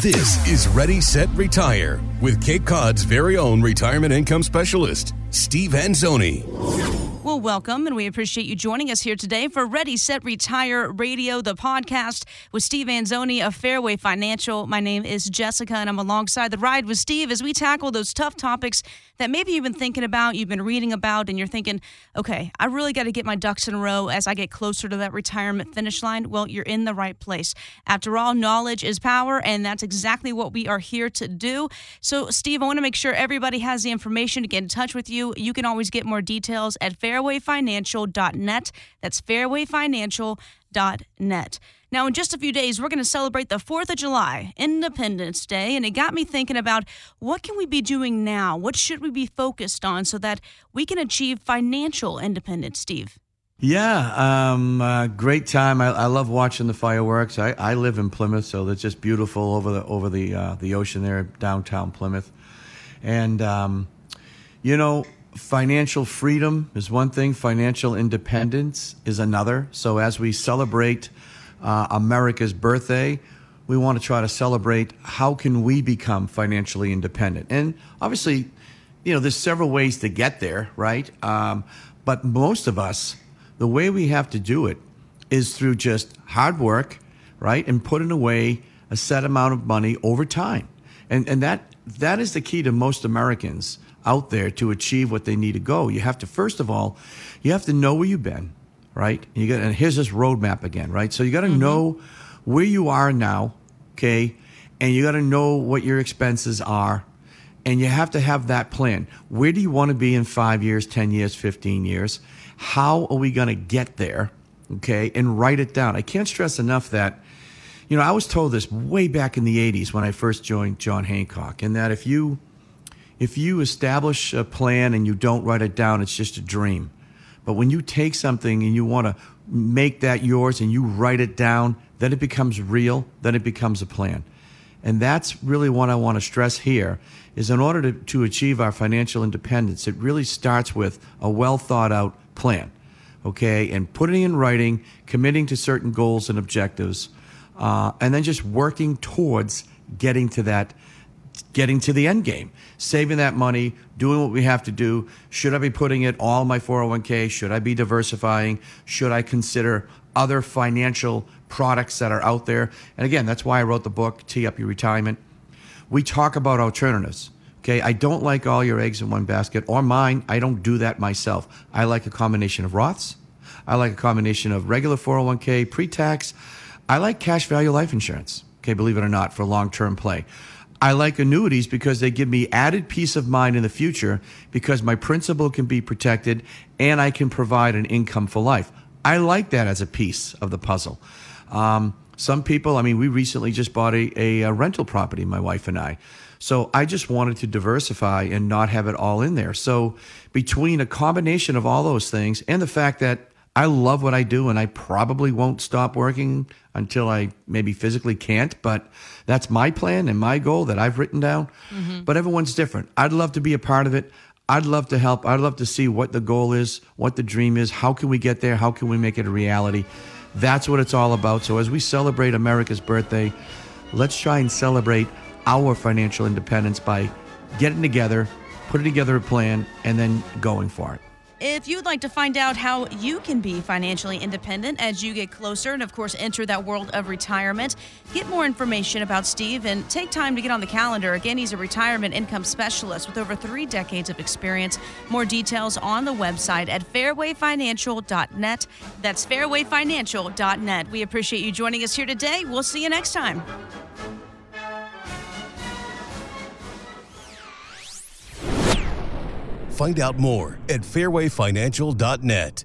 This is Ready, Set, Retire with Cape Cod's very own retirement income specialist, Steve Anzoni. Well, welcome, and we appreciate you joining us here today for Ready, Set, Retire Radio, the podcast with Steve Anzoni of Fairway Financial. My name is Jessica, and I'm alongside the ride with Steve as we tackle those tough topics that maybe you've been thinking about, you've been reading about, and you're thinking, okay, I really got to get my ducks in a row as I get closer to that retirement finish line. Well, you're in the right place. After all, knowledge is power, and that's exactly what we are here to do. So, Steve, I want to make sure everybody has the information to get in touch with you. You can always get more details at Fairway fairwayfinancial.net. That's fairwayfinancial.net. Now, in just a few days, we're going to celebrate the 4th of July, Independence Day, and it got me thinking about what can we be doing now? What should we be focused on so that we can achieve financial independence, Steve? Yeah, um, uh, great time. I, I, love watching the fireworks. I, I, live in Plymouth, so it's just beautiful over the over the uh, the ocean there, downtown Plymouth. And um, you know, financial freedom is one thing, financial independence is another. So, as we celebrate uh, America's birthday, we want to try to celebrate how can we become financially independent. And obviously, you know, there's several ways to get there, right? Um, but most of us, the way we have to do it is through just hard work, right? And putting away a set amount of money over time. And, and that, that is the key to most Americans out there to achieve what they need to go. You have to first of all, you have to know where you've been, right? And you got and here's this roadmap again, right? So you got to mm-hmm. know where you are now, okay, and you got to know what your expenses are, and you have to have that plan. Where do you want to be in five years, ten years, fifteen years? How are we going to get there? Okay, and write it down. I can't stress enough that. You know, I was told this way back in the 80s when I first joined John Hancock, and that if you if you establish a plan and you don't write it down, it's just a dream. But when you take something and you want to make that yours and you write it down, then it becomes real, then it becomes a plan. And that's really what I want to stress here is in order to, to achieve our financial independence, it really starts with a well thought out plan. Okay, and putting in writing, committing to certain goals and objectives, uh, and then just working towards getting to that getting to the end game, saving that money, doing what we have to do. Should I be putting it all in my 401k? Should I be diversifying? Should I consider other financial products that are out there? And again, that's why I wrote the book, Tee Up Your Retirement. We talk about alternatives. Okay, I don't like all your eggs in one basket or mine. I don't do that myself. I like a combination of Roths. I like a combination of regular 401k, pre tax. I like cash value life insurance. Okay, believe it or not, for long term play. I like annuities because they give me added peace of mind in the future because my principal can be protected and I can provide an income for life. I like that as a piece of the puzzle. Um, some people, I mean, we recently just bought a, a, a rental property, my wife and I. So I just wanted to diversify and not have it all in there. So between a combination of all those things and the fact that I love what I do and I probably won't stop working until I maybe physically can't, but that's my plan and my goal that I've written down. Mm-hmm. But everyone's different. I'd love to be a part of it. I'd love to help. I'd love to see what the goal is, what the dream is, how can we get there, how can we make it a reality. That's what it's all about. So as we celebrate America's birthday, let's try and celebrate our financial independence by getting together, putting together a plan, and then going for it. If you'd like to find out how you can be financially independent as you get closer and, of course, enter that world of retirement, get more information about Steve and take time to get on the calendar. Again, he's a retirement income specialist with over three decades of experience. More details on the website at fairwayfinancial.net. That's fairwayfinancial.net. We appreciate you joining us here today. We'll see you next time. Find out more at fairwayfinancial.net.